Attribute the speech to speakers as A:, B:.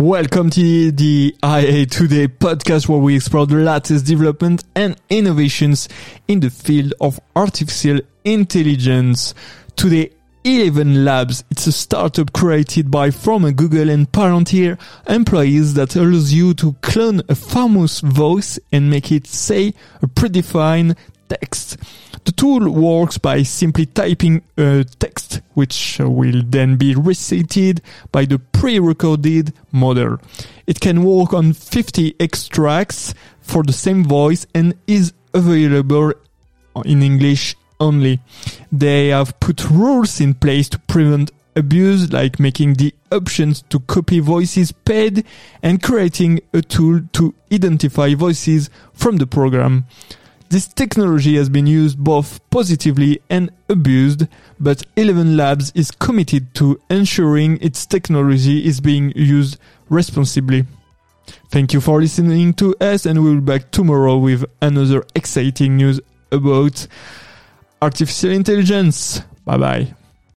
A: Welcome to the IA Today podcast where we explore the latest development and innovations in the field of artificial intelligence. Today, Eleven Labs. It's a startup created by former Google and Palantir employees that allows you to clone a famous voice and make it say a predefined text. The tool works by simply typing a text, which will then be recited by the pre-recorded model. It can work on 50 extracts for the same voice and is available in English only. They have put rules in place to prevent abuse, like making the options to copy voices paid and creating a tool to identify voices from the program. This technology has been used both positively and abused, but Eleven Labs is committed to ensuring its technology is being used responsibly. Thank you for listening to us and we'll be back tomorrow with another exciting news about artificial intelligence. Bye bye.